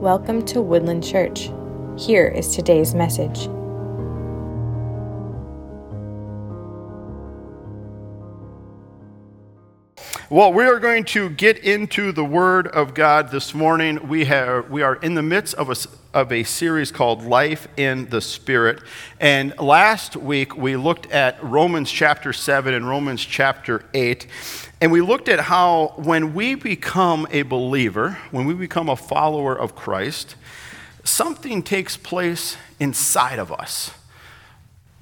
Welcome to Woodland Church. Here is today's message. Well, we are going to get into the Word of God this morning. We, have, we are in the midst of a, of a series called Life in the Spirit. And last week we looked at Romans chapter 7 and Romans chapter 8. And we looked at how when we become a believer, when we become a follower of Christ, something takes place inside of us.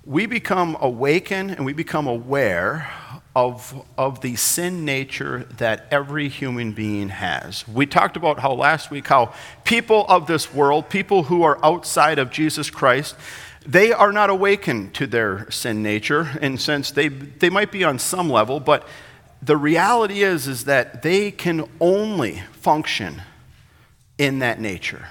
We become awakened and we become aware of, of the sin nature that every human being has. We talked about how last week how people of this world, people who are outside of Jesus Christ, they are not awakened to their sin nature in sense they, they might be on some level, but the reality is is that they can only function in that nature.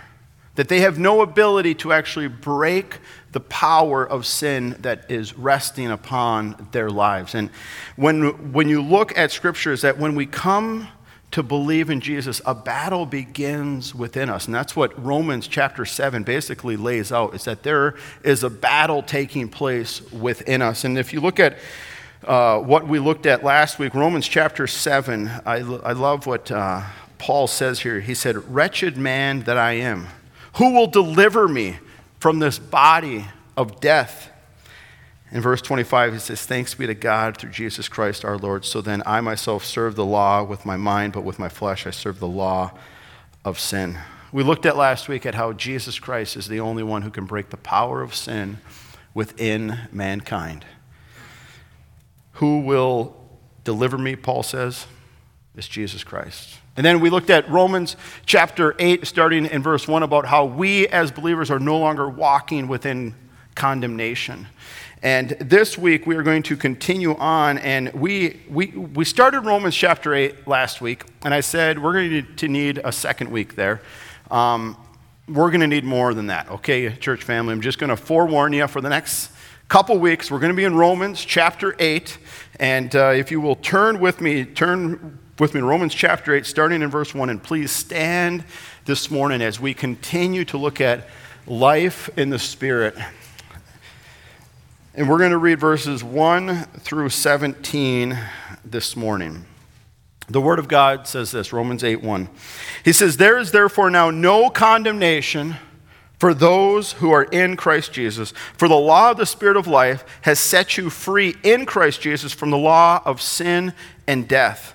That they have no ability to actually break the power of sin that is resting upon their lives. And when, when you look at scriptures, that when we come to believe in Jesus, a battle begins within us. And that's what Romans chapter 7 basically lays out, is that there is a battle taking place within us. And if you look at uh, what we looked at last week, Romans chapter 7, I, I love what uh, Paul says here. He said, Wretched man that I am, who will deliver me from this body of death. In verse 25, he says, Thanks be to God through Jesus Christ our Lord. So then I myself serve the law with my mind, but with my flesh I serve the law of sin. We looked at last week at how Jesus Christ is the only one who can break the power of sin within mankind. Who will deliver me, Paul says? is Jesus Christ. And then we looked at Romans chapter 8, starting in verse 1, about how we as believers are no longer walking within condemnation. And this week we are going to continue on, and we, we, we started Romans chapter 8 last week, and I said we're going to need a second week there. Um, we're going to need more than that, okay, church family? I'm just going to forewarn you for the next couple weeks. We're going to be in Romans chapter 8, and uh, if you will turn with me, turn with me in Romans chapter 8, starting in verse 1, and please stand this morning as we continue to look at life in the Spirit. And we're going to read verses 1 through 17 this morning. The Word of God says this Romans 8 1. He says, There is therefore now no condemnation for those who are in Christ Jesus. For the law of the Spirit of life has set you free in Christ Jesus from the law of sin and death.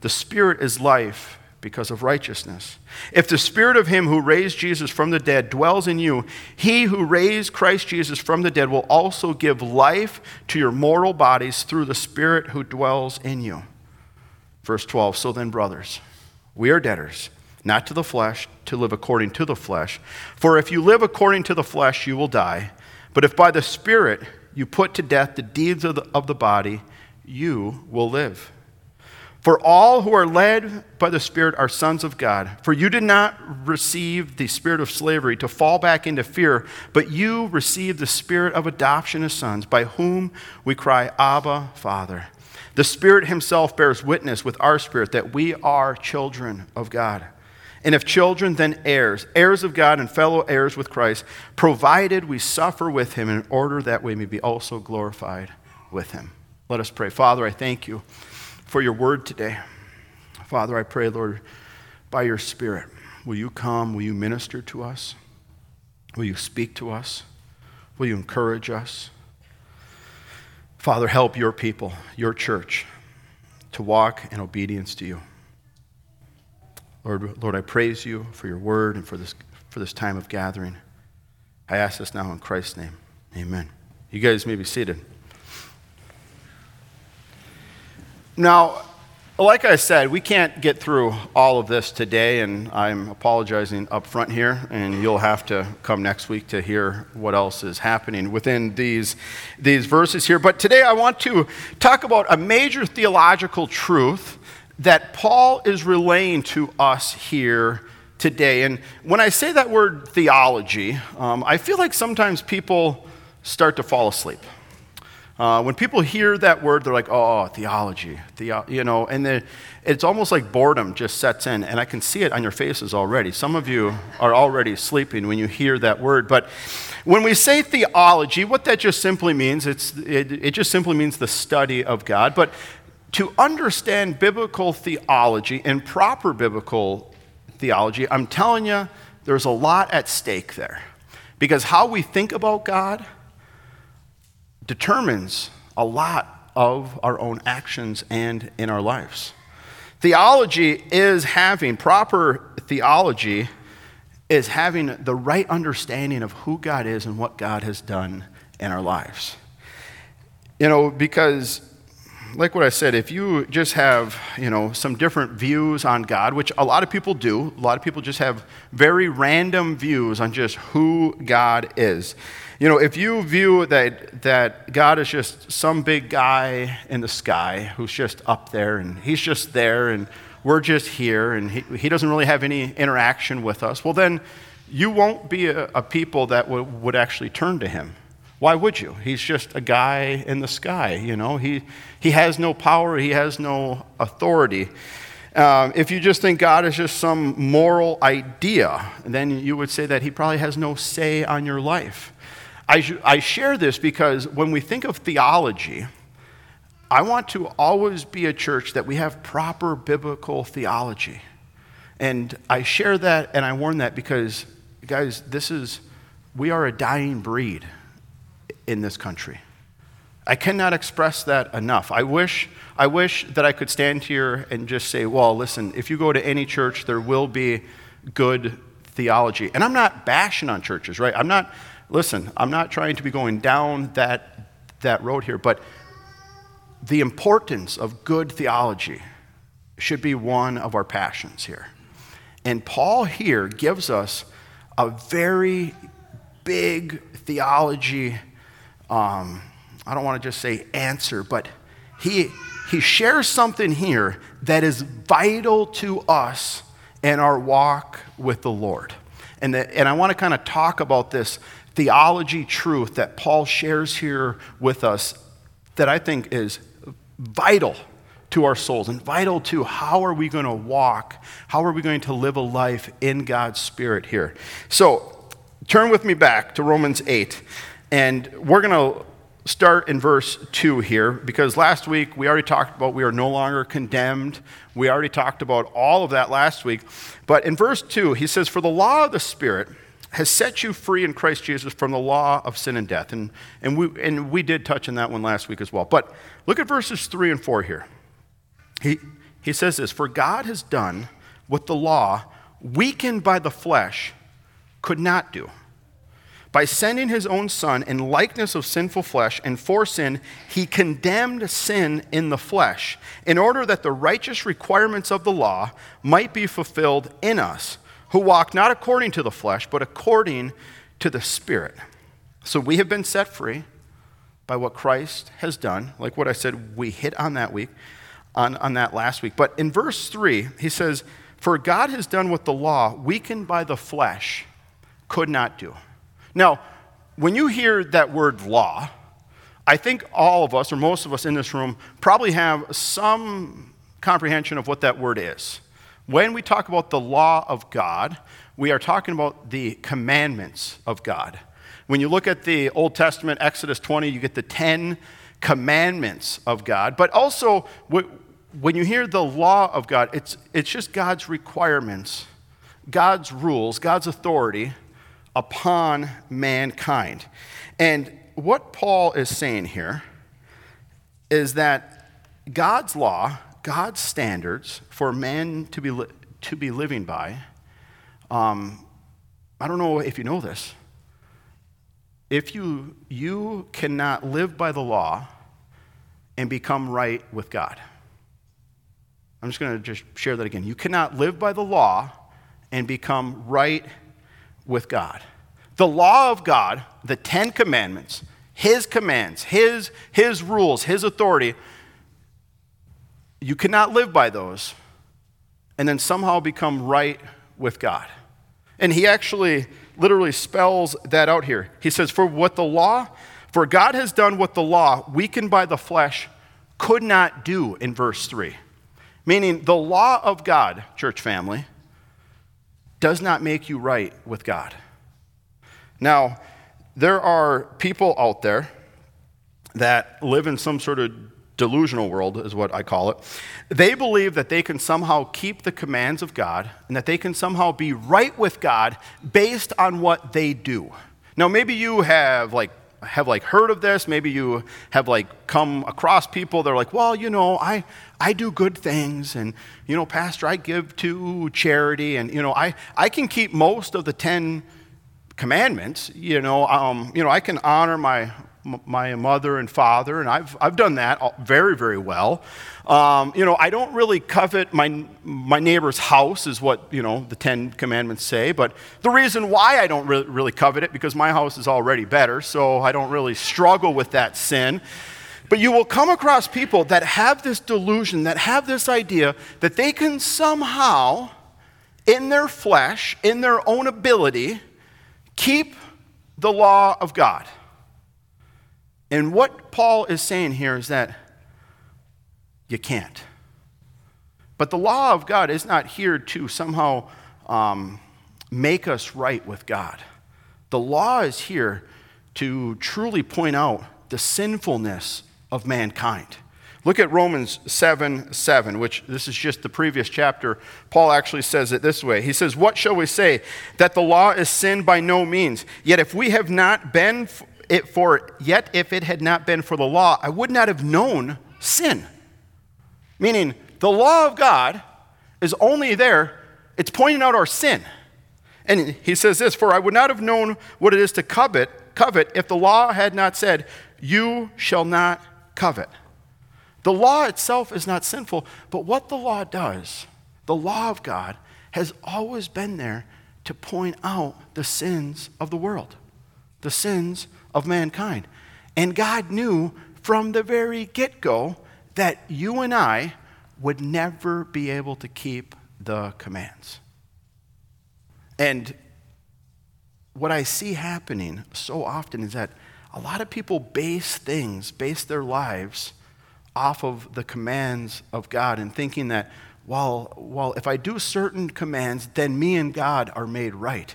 the Spirit is life because of righteousness. If the Spirit of Him who raised Jesus from the dead dwells in you, He who raised Christ Jesus from the dead will also give life to your mortal bodies through the Spirit who dwells in you. Verse 12 So then, brothers, we are debtors, not to the flesh, to live according to the flesh. For if you live according to the flesh, you will die. But if by the Spirit you put to death the deeds of the, of the body, you will live. For all who are led by the Spirit are sons of God. For you did not receive the spirit of slavery to fall back into fear, but you received the spirit of adoption as sons, by whom we cry, Abba, Father. The Spirit Himself bears witness with our spirit that we are children of God. And if children, then heirs, heirs of God and fellow heirs with Christ, provided we suffer with Him in order that we may be also glorified with Him. Let us pray. Father, I thank you for your word today. Father, I pray, Lord, by your Spirit, will you come? Will you minister to us? Will you speak to us? Will you encourage us? Father, help your people, your church, to walk in obedience to you. Lord, Lord, I praise you for your word and for this, for this time of gathering. I ask this now in Christ's name. Amen. You guys may be seated. Now, like I said, we can't get through all of this today, and I'm apologizing up front here, and you'll have to come next week to hear what else is happening within these, these verses here. But today I want to talk about a major theological truth that Paul is relaying to us here today. And when I say that word theology, um, I feel like sometimes people start to fall asleep. Uh, when people hear that word, they're like, oh, theology, theo-, you know, and it's almost like boredom just sets in, and I can see it on your faces already. Some of you are already sleeping when you hear that word. But when we say theology, what that just simply means, it's, it, it just simply means the study of God. But to understand biblical theology and proper biblical theology, I'm telling you, there's a lot at stake there. Because how we think about God, determines a lot of our own actions and in our lives. Theology is having, proper theology is having the right understanding of who God is and what God has done in our lives. You know, because like what I said, if you just have, you know, some different views on God, which a lot of people do, a lot of people just have very random views on just who God is. You know, if you view that, that God is just some big guy in the sky who's just up there and he's just there and we're just here and he, he doesn't really have any interaction with us, well, then you won't be a, a people that w- would actually turn to him. Why would you? He's just a guy in the sky, you know. He, he has no power, he has no authority. Um, if you just think God is just some moral idea, then you would say that he probably has no say on your life. I, sh- I share this because when we think of theology, I want to always be a church that we have proper biblical theology. And I share that and I warn that because, guys, this is, we are a dying breed in this country. I cannot express that enough. I wish, I wish that I could stand here and just say, well, listen, if you go to any church, there will be good theology. And I'm not bashing on churches, right? I'm not, listen, I'm not trying to be going down that, that road here, but the importance of good theology should be one of our passions here. And Paul here gives us a very big theology, um, I don't want to just say answer, but he, he shares something here that is vital to us in our walk with the Lord. And, and I want to kind of talk about this theology truth that Paul shares here with us that I think is vital to our souls and vital to how are we going to walk, how are we going to live a life in God's Spirit here. So turn with me back to Romans 8, and we're going to start in verse 2 here because last week we already talked about we are no longer condemned. We already talked about all of that last week. But in verse 2, he says, For the law of the Spirit, has set you free in Christ Jesus from the law of sin and death. And, and, we, and we did touch on that one last week as well. But look at verses 3 and 4 here. He, he says this For God has done what the law, weakened by the flesh, could not do. By sending his own Son in likeness of sinful flesh, and for sin, he condemned sin in the flesh, in order that the righteous requirements of the law might be fulfilled in us who walk not according to the flesh, but according to the Spirit. So we have been set free by what Christ has done. Like what I said, we hit on that week, on, on that last week. But in verse 3, he says, For God has done what the law, weakened by the flesh, could not do. Now, when you hear that word law, I think all of us, or most of us in this room, probably have some comprehension of what that word is. When we talk about the law of God, we are talking about the commandments of God. When you look at the Old Testament, Exodus 20, you get the 10 commandments of God. But also, when you hear the law of God, it's, it's just God's requirements, God's rules, God's authority upon mankind. And what Paul is saying here is that God's law, God's standards for man to be, li- to be living by, um, I don't know if you know this. If you, you cannot live by the law and become right with God. I'm just going to just share that again. You cannot live by the law and become right with God. The law of God, the Ten Commandments, His commands, His, His rules, His authority, you cannot live by those and then somehow become right with God. And he actually literally spells that out here. He says, For what the law, for God has done what the law, weakened by the flesh, could not do in verse 3. Meaning, the law of God, church family, does not make you right with God. Now, there are people out there that live in some sort of delusional world, is what I call it. They believe that they can somehow keep the commands of God and that they can somehow be right with God based on what they do. Now, maybe you have like have like heard of this. Maybe you have like come across people they're like well you know i i do good things and you know pastor i give to charity and you know i i can keep most of the 10 commandments you know um, you know i can honor my my mother and father, and I've, I've done that very, very well. Um, you know, I don't really covet my, my neighbor's house, is what, you know, the Ten Commandments say. But the reason why I don't really, really covet it, because my house is already better, so I don't really struggle with that sin. But you will come across people that have this delusion, that have this idea that they can somehow, in their flesh, in their own ability, keep the law of God. And what Paul is saying here is that you can't. But the law of God is not here to somehow um, make us right with God. The law is here to truly point out the sinfulness of mankind. Look at Romans 7 7, which this is just the previous chapter. Paul actually says it this way. He says, What shall we say? That the law is sin by no means. Yet if we have not been it for yet if it had not been for the law, I would not have known sin. Meaning, the law of God is only there, it's pointing out our sin. And he says this, for I would not have known what it is to covet, covet if the law had not said, you shall not covet. The law itself is not sinful, but what the law does, the law of God, has always been there to point out the sins of the world, the sins of mankind. And God knew from the very get go that you and I would never be able to keep the commands. And what I see happening so often is that a lot of people base things, base their lives off of the commands of God and thinking that, well, well, if I do certain commands, then me and God are made right.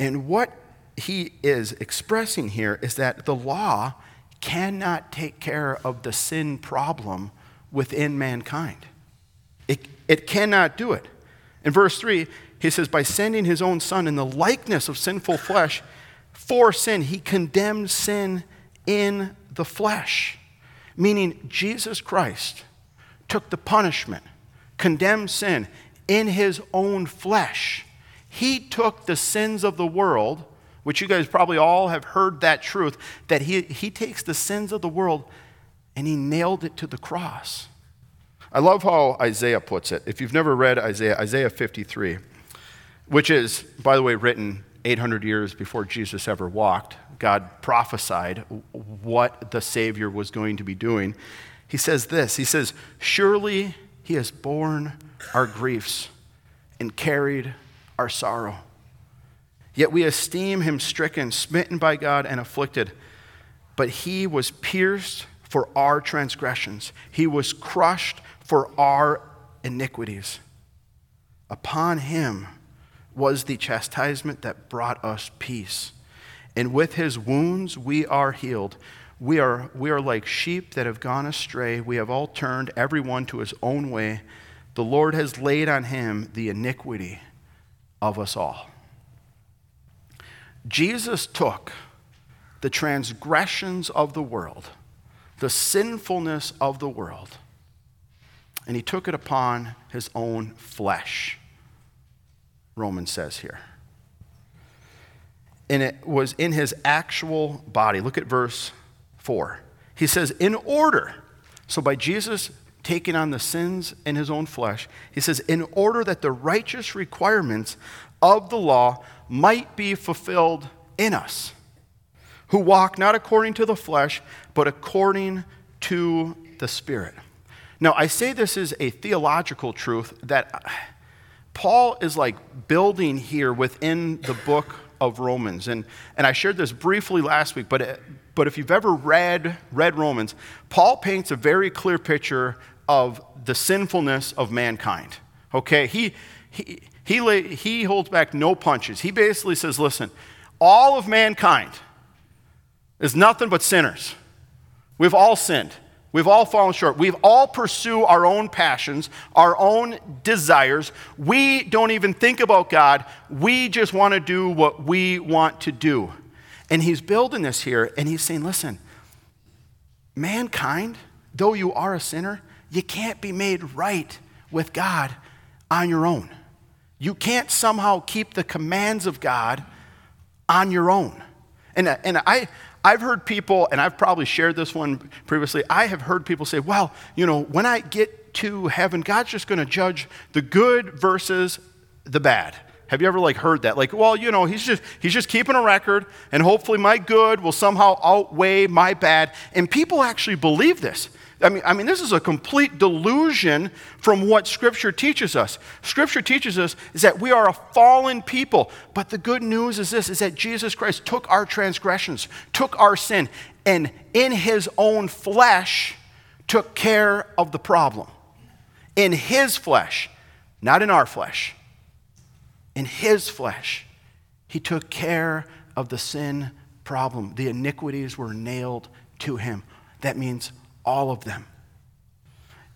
And what he is expressing here is that the law cannot take care of the sin problem within mankind. It, it cannot do it. In verse 3, he says, By sending his own son in the likeness of sinful flesh for sin, he condemned sin in the flesh. Meaning, Jesus Christ took the punishment, condemned sin in his own flesh. He took the sins of the world which you guys probably all have heard that truth, that he, he takes the sins of the world and he nailed it to the cross. I love how Isaiah puts it. If you've never read Isaiah, Isaiah 53, which is, by the way, written 800 years before Jesus ever walked, God prophesied what the Savior was going to be doing. He says this He says, Surely he has borne our griefs and carried our sorrow. Yet we esteem him stricken, smitten by God, and afflicted. But he was pierced for our transgressions, he was crushed for our iniquities. Upon him was the chastisement that brought us peace. And with his wounds we are healed. We are, we are like sheep that have gone astray. We have all turned everyone to his own way. The Lord has laid on him the iniquity of us all. Jesus took the transgressions of the world, the sinfulness of the world, and he took it upon his own flesh, Romans says here. And it was in his actual body. Look at verse 4. He says, in order. So by Jesus taking on the sins in his own flesh, he says, in order that the righteous requirements of the law might be fulfilled in us, who walk not according to the flesh, but according to the Spirit. Now, I say this is a theological truth that Paul is like building here within the book of Romans. And, and I shared this briefly last week, but, but if you've ever read, read Romans, Paul paints a very clear picture of the sinfulness of mankind. Okay? He, he, he, he holds back no punches. He basically says, listen, all of mankind is nothing but sinners. We've all sinned. We've all fallen short. We've all pursue our own passions, our own desires. We don't even think about God. We just want to do what we want to do. And he's building this here, and he's saying, listen, mankind, though you are a sinner, you can't be made right with God on your own. You can't somehow keep the commands of God on your own. And, uh, and I, I've heard people, and I've probably shared this one previously, I have heard people say, well, you know, when I get to heaven, God's just going to judge the good versus the bad. Have you ever like heard that? Like, well, you know, he's just he's just keeping a record and hopefully my good will somehow outweigh my bad. And people actually believe this. I mean, I mean, this is a complete delusion from what Scripture teaches us. Scripture teaches us is that we are a fallen people. But the good news is this is that Jesus Christ took our transgressions, took our sin, and in his own flesh took care of the problem. In his flesh, not in our flesh. In his flesh, he took care of the sin problem. The iniquities were nailed to him. That means all of them.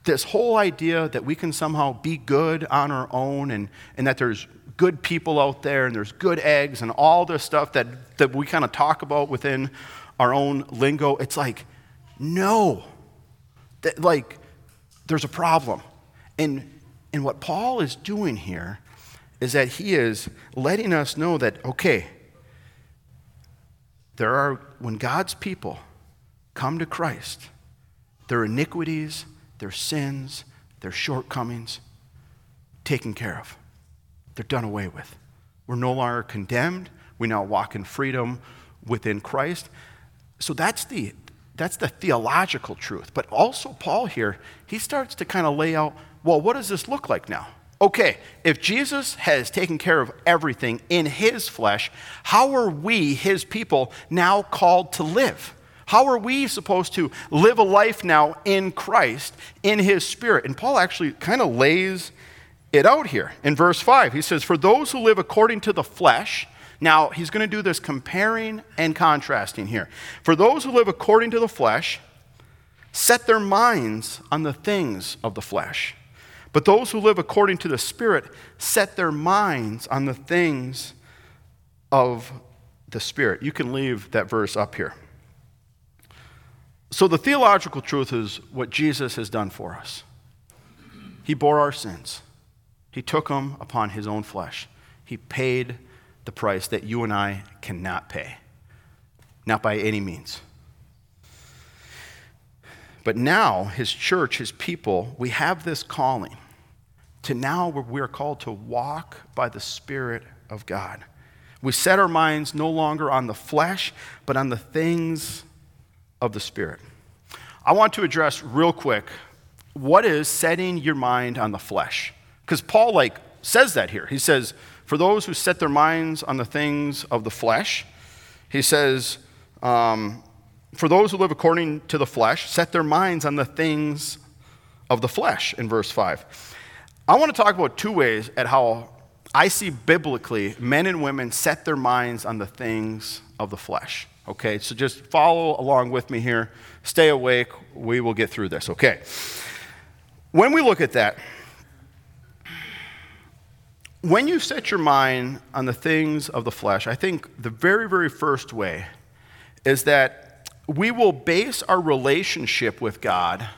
This whole idea that we can somehow be good on our own and, and that there's good people out there and there's good eggs and all this stuff that, that we kind of talk about within our own lingo, it's like, no. That, like, there's a problem. And, and what Paul is doing here is that he is letting us know that, okay, there are, when God's people come to Christ, their iniquities, their sins, their shortcomings taken care of. They're done away with. We're no longer condemned. We now walk in freedom within Christ. So that's the, that's the theological truth. But also, Paul here, he starts to kind of lay out well, what does this look like now? Okay, if Jesus has taken care of everything in his flesh, how are we, his people, now called to live? How are we supposed to live a life now in Christ, in His Spirit? And Paul actually kind of lays it out here in verse 5. He says, For those who live according to the flesh, now he's going to do this comparing and contrasting here. For those who live according to the flesh, set their minds on the things of the flesh. But those who live according to the Spirit set their minds on the things of the Spirit. You can leave that verse up here. So, the theological truth is what Jesus has done for us. He bore our sins, He took them upon His own flesh. He paid the price that you and I cannot pay, not by any means. But now, His church, His people, we have this calling to now where we are called to walk by the Spirit of God. We set our minds no longer on the flesh, but on the things of the Spirit. I want to address real quick what is setting your mind on the flesh? Because Paul like says that here. He says, for those who set their minds on the things of the flesh, he says, um, for those who live according to the flesh, set their minds on the things of the flesh in verse 5. I want to talk about two ways at how I see biblically men and women set their minds on the things of the flesh. Okay, so just follow along with me here. Stay awake. We will get through this. Okay. When we look at that, when you set your mind on the things of the flesh, I think the very, very first way is that we will base our relationship with God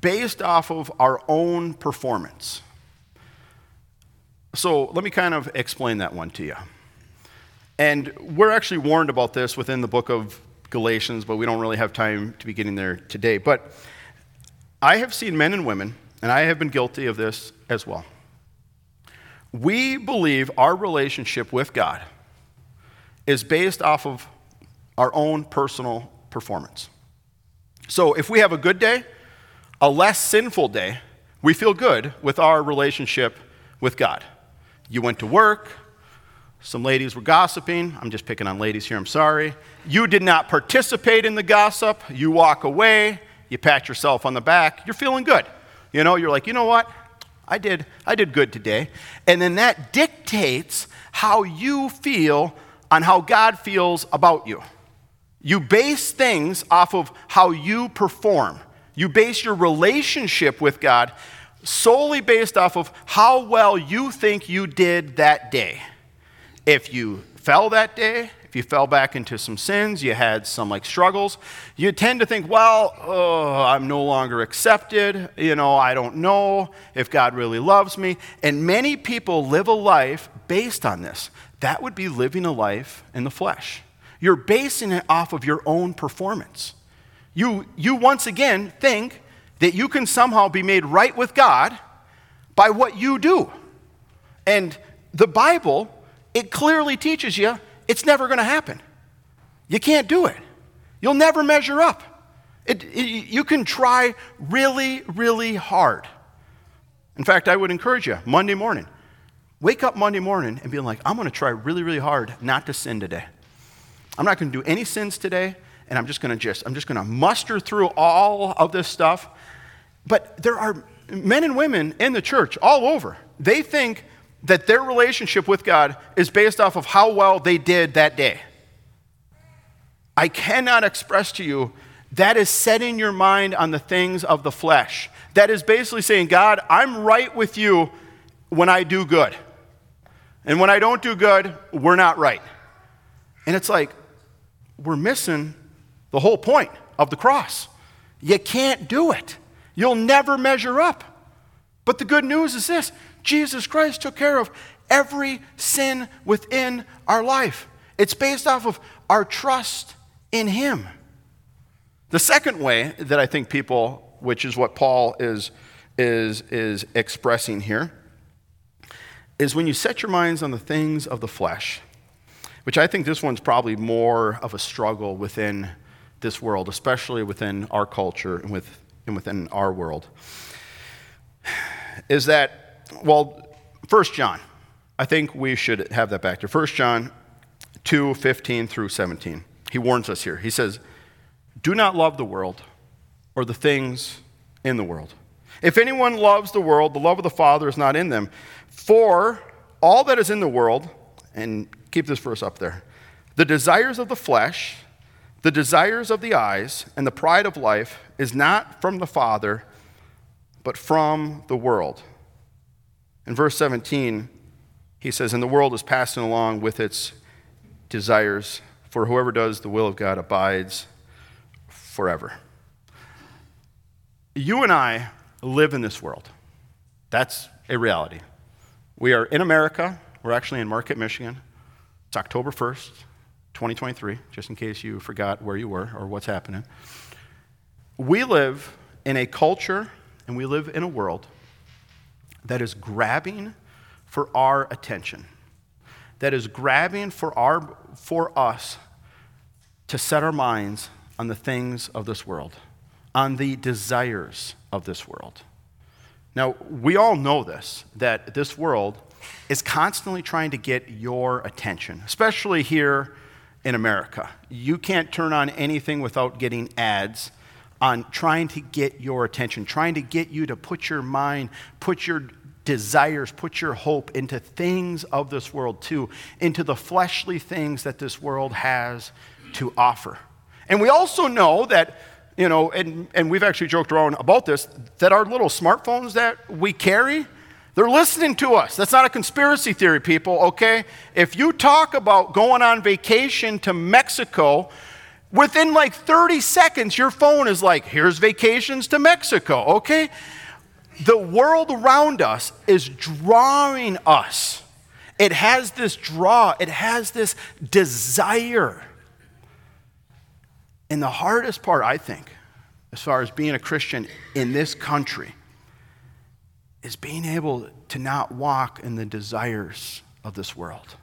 based off of our own performance. So let me kind of explain that one to you. And we're actually warned about this within the book of Galatians, but we don't really have time to be getting there today. But I have seen men and women, and I have been guilty of this as well. We believe our relationship with God is based off of our own personal performance. So if we have a good day, a less sinful day, we feel good with our relationship with God. You went to work, some ladies were gossiping. I'm just picking on ladies here, I'm sorry. You did not participate in the gossip. You walk away, you pat yourself on the back, you're feeling good. You know, you're like, you know what? I did, I did good today. And then that dictates how you feel on how God feels about you. You base things off of how you perform. You base your relationship with God solely based off of how well you think you did that day. If you fell that day, if you fell back into some sins, you had some like struggles, you tend to think, well, oh, I'm no longer accepted. You know, I don't know if God really loves me. And many people live a life based on this. That would be living a life in the flesh. You're basing it off of your own performance. You, you once again think that you can somehow be made right with God by what you do. And the Bible it clearly teaches you it's never going to happen. You can't do it. You'll never measure up. It, it, you can try really, really hard. In fact, I would encourage you Monday morning, wake up Monday morning and be like, I'm going to try really, really hard not to sin today. I'm not going to do any sins today, and I'm just going to just, I'm just going to muster through all of this stuff. But there are men and women in the church all over. They think that their relationship with God is based off of how well they did that day. I cannot express to you that is setting your mind on the things of the flesh. That is basically saying, God, I'm right with you when I do good. And when I don't do good, we're not right. And it's like, we're missing the whole point of the cross. You can't do it, you'll never measure up. But the good news is this Jesus Christ took care of every sin within our life. It's based off of our trust in Him. The second way that I think people, which is what Paul is, is, is expressing here, is when you set your minds on the things of the flesh, which I think this one's probably more of a struggle within this world, especially within our culture and, with, and within our world, is that well, 1 John. I think we should have that back to 1 John 2 15 through 17. He warns us here. He says, Do not love the world or the things in the world. If anyone loves the world, the love of the Father is not in them. For all that is in the world, and keep this verse up there, the desires of the flesh, the desires of the eyes, and the pride of life is not from the Father, but from the world. In verse 17, he says, And the world is passing along with its desires, for whoever does the will of God abides forever. You and I live in this world. That's a reality. We are in America. We're actually in Marquette, Michigan. It's October 1st, 2023, just in case you forgot where you were or what's happening. We live in a culture and we live in a world that is grabbing for our attention, that is grabbing for, our, for us to set our minds on the things of this world, on the desires of this world. Now, we all know this, that this world is constantly trying to get your attention, especially here in America. You can't turn on anything without getting ads on trying to get your attention, trying to get you to put your mind, put your desires, put your hope into things of this world too, into the fleshly things that this world has to offer. And we also know that, you know, and, and we've actually joked around about this, that our little smartphones that we carry, They're listening to us. That's not a conspiracy theory, people, okay? If you talk about going on vacation to Mexico, within like 30 seconds, your phone is like, here's vacations to Mexico, okay? The world around us is drawing us. It has this draw, it has this desire. And the hardest part, I think, as far as being a Christian in this country, is being able to not walk in the desires of this world.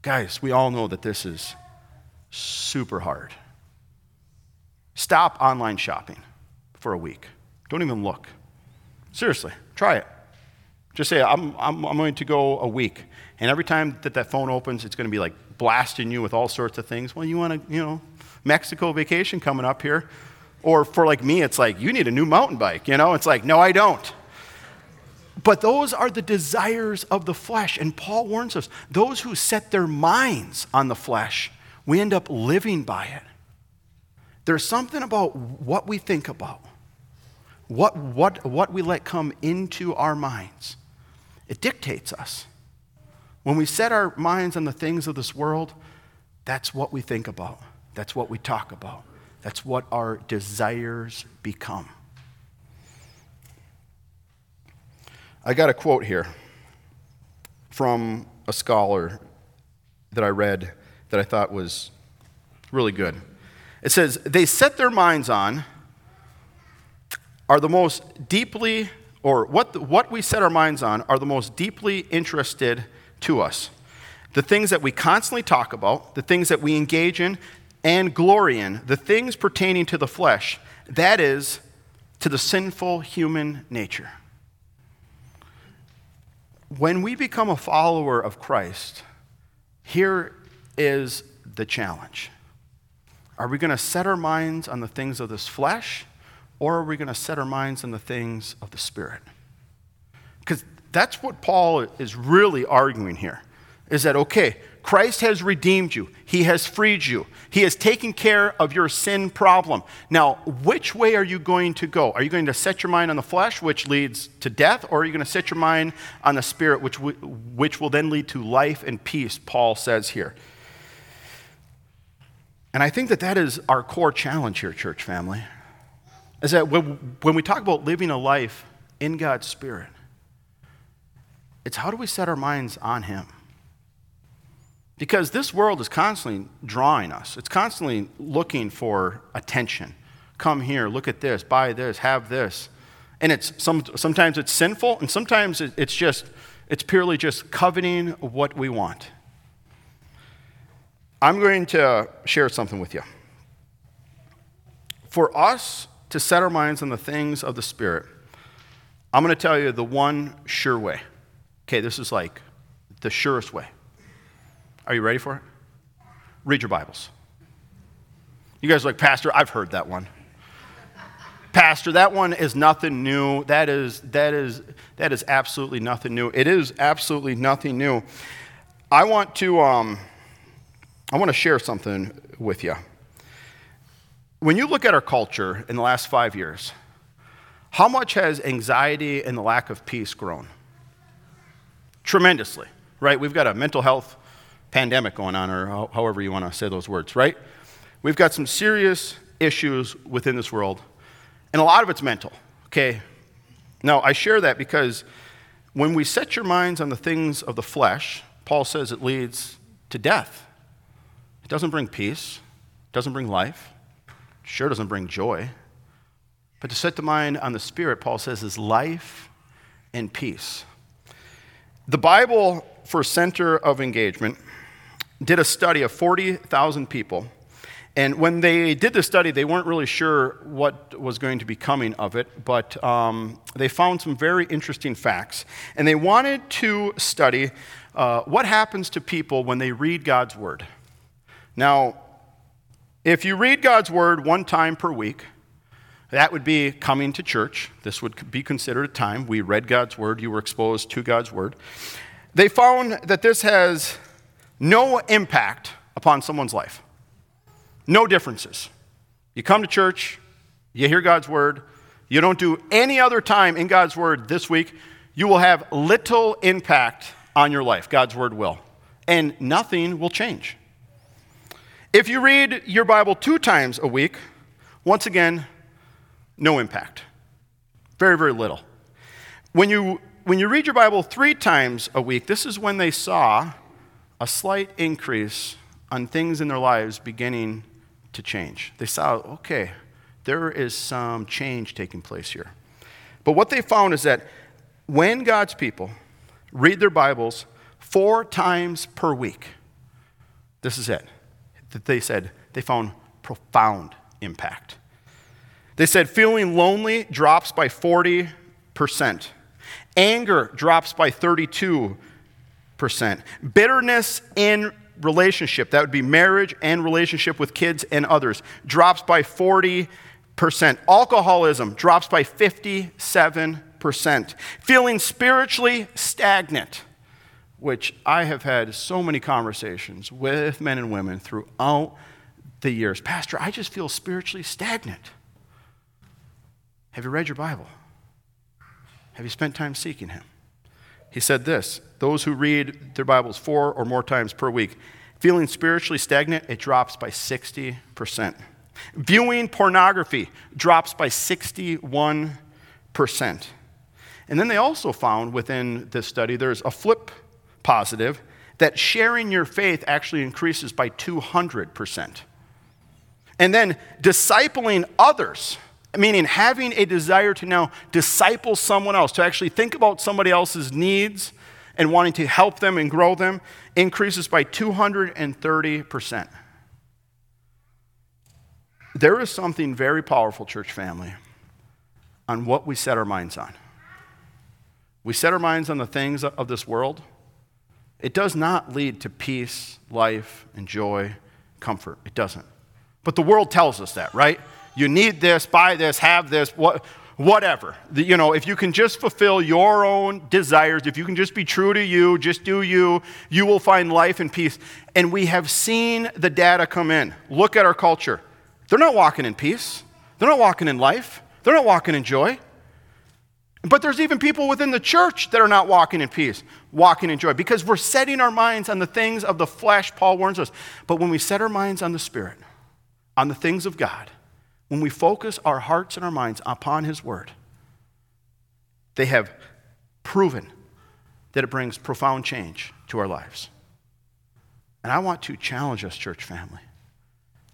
Guys, we all know that this is super hard. Stop online shopping for a week. Don't even look. Seriously, try it. Just say, I'm, I'm, I'm going to go a week. And every time that that phone opens, it's going to be like blasting you with all sorts of things. Well, you want to, you know, Mexico vacation coming up here. Or for like me, it's like, you need a new mountain bike, you know? It's like, no, I don't. But those are the desires of the flesh. And Paul warns us those who set their minds on the flesh, we end up living by it. There's something about what we think about, what, what, what we let come into our minds. It dictates us. When we set our minds on the things of this world, that's what we think about, that's what we talk about. That's what our desires become. I got a quote here from a scholar that I read that I thought was really good. It says, They set their minds on are the most deeply, or what, what we set our minds on are the most deeply interested to us. The things that we constantly talk about, the things that we engage in, and glory in the things pertaining to the flesh, that is, to the sinful human nature. When we become a follower of Christ, here is the challenge. Are we going to set our minds on the things of this flesh, or are we going to set our minds on the things of the Spirit? Because that's what Paul is really arguing here. Is that okay? Christ has redeemed you. He has freed you. He has taken care of your sin problem. Now, which way are you going to go? Are you going to set your mind on the flesh, which leads to death, or are you going to set your mind on the spirit, which, w- which will then lead to life and peace, Paul says here. And I think that that is our core challenge here, church family. Is that when, we talk about living a life in God's Spirit, it's how do we set our minds on Him? Because this world is constantly drawing us, it's constantly looking for attention. Come here, look at this, buy this, have this. And it's some, sometimes it's sinful, and sometimes it's just, it's purely just coveting what we want. I'm going to share something with you. For us to set our minds on the things of the Spirit, I'm going to tell you the one sure way. Okay, this is like the surest way. Are you ready for it? Read your Bibles. You guys are like, Pastor, I've heard that one. Pastor, that one is nothing new. That is, that, is, that is absolutely nothing new. It is absolutely nothing new. I want to, um, I want to share something with you. When you look at our culture in the last five years, how much has anxiety and the lack of peace grown? Tremendously, right? We've got a mental health pandemic going on, or however you want to say those words, right? We've got some serious issues within this world, and a lot of it's mental, okay? Now, I share that because when we set your minds on the things of the flesh, Paul says it leads to death. It doesn't bring peace, it doesn't bring life, it sure doesn't bring joy. But to set the mind on the Spirit, Paul says, is life and peace. The Bible for Center of Engagement did a study of 40,000 people. And when they did the study, they weren't really sure what was going to be coming of it, but um, they found some very interesting facts. And they wanted to study uh, what happens to people when they read God's Word. Now, if you read God's Word one time per week, that would be coming to church. This would be considered a time. We read God's Word, you were exposed to God's Word. They found that this has no impact upon someone's life. No differences. You come to church, you hear God's word, you don't do any other time in God's Word this week, you will have little impact on your life. God's Word will. And nothing will change. If you read your Bible two times a week, once again, no impact. Very, very little. When you, when you read your Bible three times a week, this is when they saw a slight increase on things in their lives beginning to change. They saw, okay, there is some change taking place here. But what they found is that when God's people read their Bibles four times per week, this is it. That they said they found profound impact. They said feeling lonely drops by 40%. Anger drops by 32%. Bitterness in relationship, that would be marriage and relationship with kids and others, drops by 40%. Alcoholism drops by 57%. Feeling spiritually stagnant, which I have had so many conversations with men and women throughout the years. Pastor, I just feel spiritually stagnant. Have you read your Bible? Have you spent time seeking Him? He said this those who read their Bibles four or more times per week, feeling spiritually stagnant, it drops by 60%. Viewing pornography drops by 61%. And then they also found within this study there's a flip positive that sharing your faith actually increases by 200%. And then discipling others meaning having a desire to now disciple someone else, to actually think about somebody else's needs and wanting to help them and grow them, increases by 230%. There is something very powerful, church family, on what we set our minds on. We set our minds on the things of this world. It does not lead to peace, life, and joy, comfort. It doesn't. But the world tells us that, right? you need this, buy this, have this, what, whatever. The, you know, if you can just fulfill your own desires, if you can just be true to you, just do you, you will find life and peace. And we have seen the data come in. Look at our culture. They're not walking in peace, they're not walking in life, they're not walking in joy. But there's even people within the church that are not walking in peace, walking in joy, because we're setting our minds on the things of the flesh, Paul warns us. But when we set our minds on the Spirit, on the things of God, when we focus our hearts and our minds upon His Word, they have proven that it brings profound change to our lives. And I want to challenge us, church family,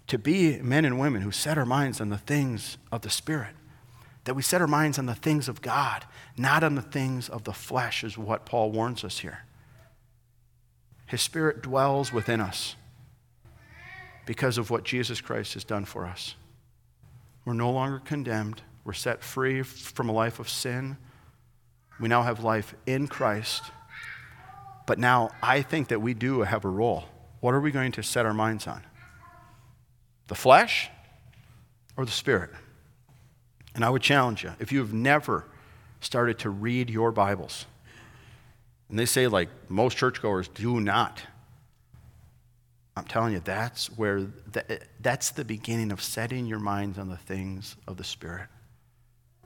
to be men and women who set our minds on the things of the Spirit, that we set our minds on the things of God, not on the things of the flesh, is what Paul warns us here. His Spirit dwells within us because of what Jesus Christ has done for us. We're no longer condemned. We're set free from a life of sin. We now have life in Christ. But now I think that we do have a role. What are we going to set our minds on? The flesh or the spirit? And I would challenge you if you have never started to read your Bibles, and they say, like most churchgoers do not, I'm telling you, that's where the, that's the beginning of setting your minds on the things of the Spirit.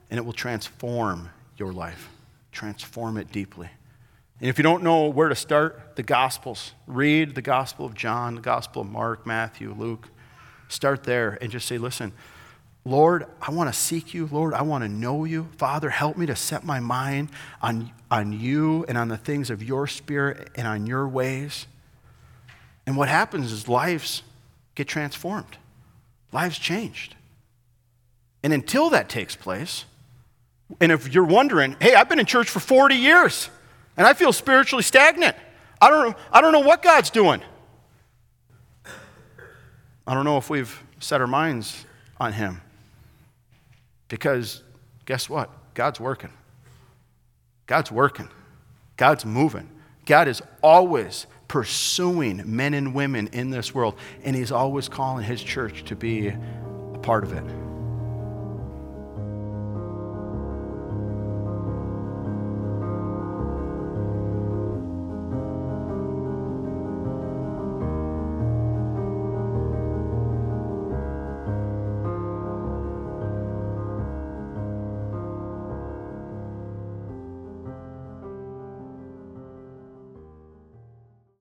And it will transform your life, transform it deeply. And if you don't know where to start, the Gospels. Read the Gospel of John, the Gospel of Mark, Matthew, Luke. Start there and just say, listen, Lord, I want to seek you. Lord, I want to know you. Father, help me to set my mind on, on you and on the things of your spirit and on your ways. And what happens is lives get transformed, lives changed. And until that takes place, and if you're wondering, hey, I've been in church for 40 years and I feel spiritually stagnant. I don't, I don't know what God's doing. I don't know if we've set our minds on Him. Because guess what? God's working. God's working. God's moving. God is always pursuing men and women in this world, and He's always calling His church to be a part of it.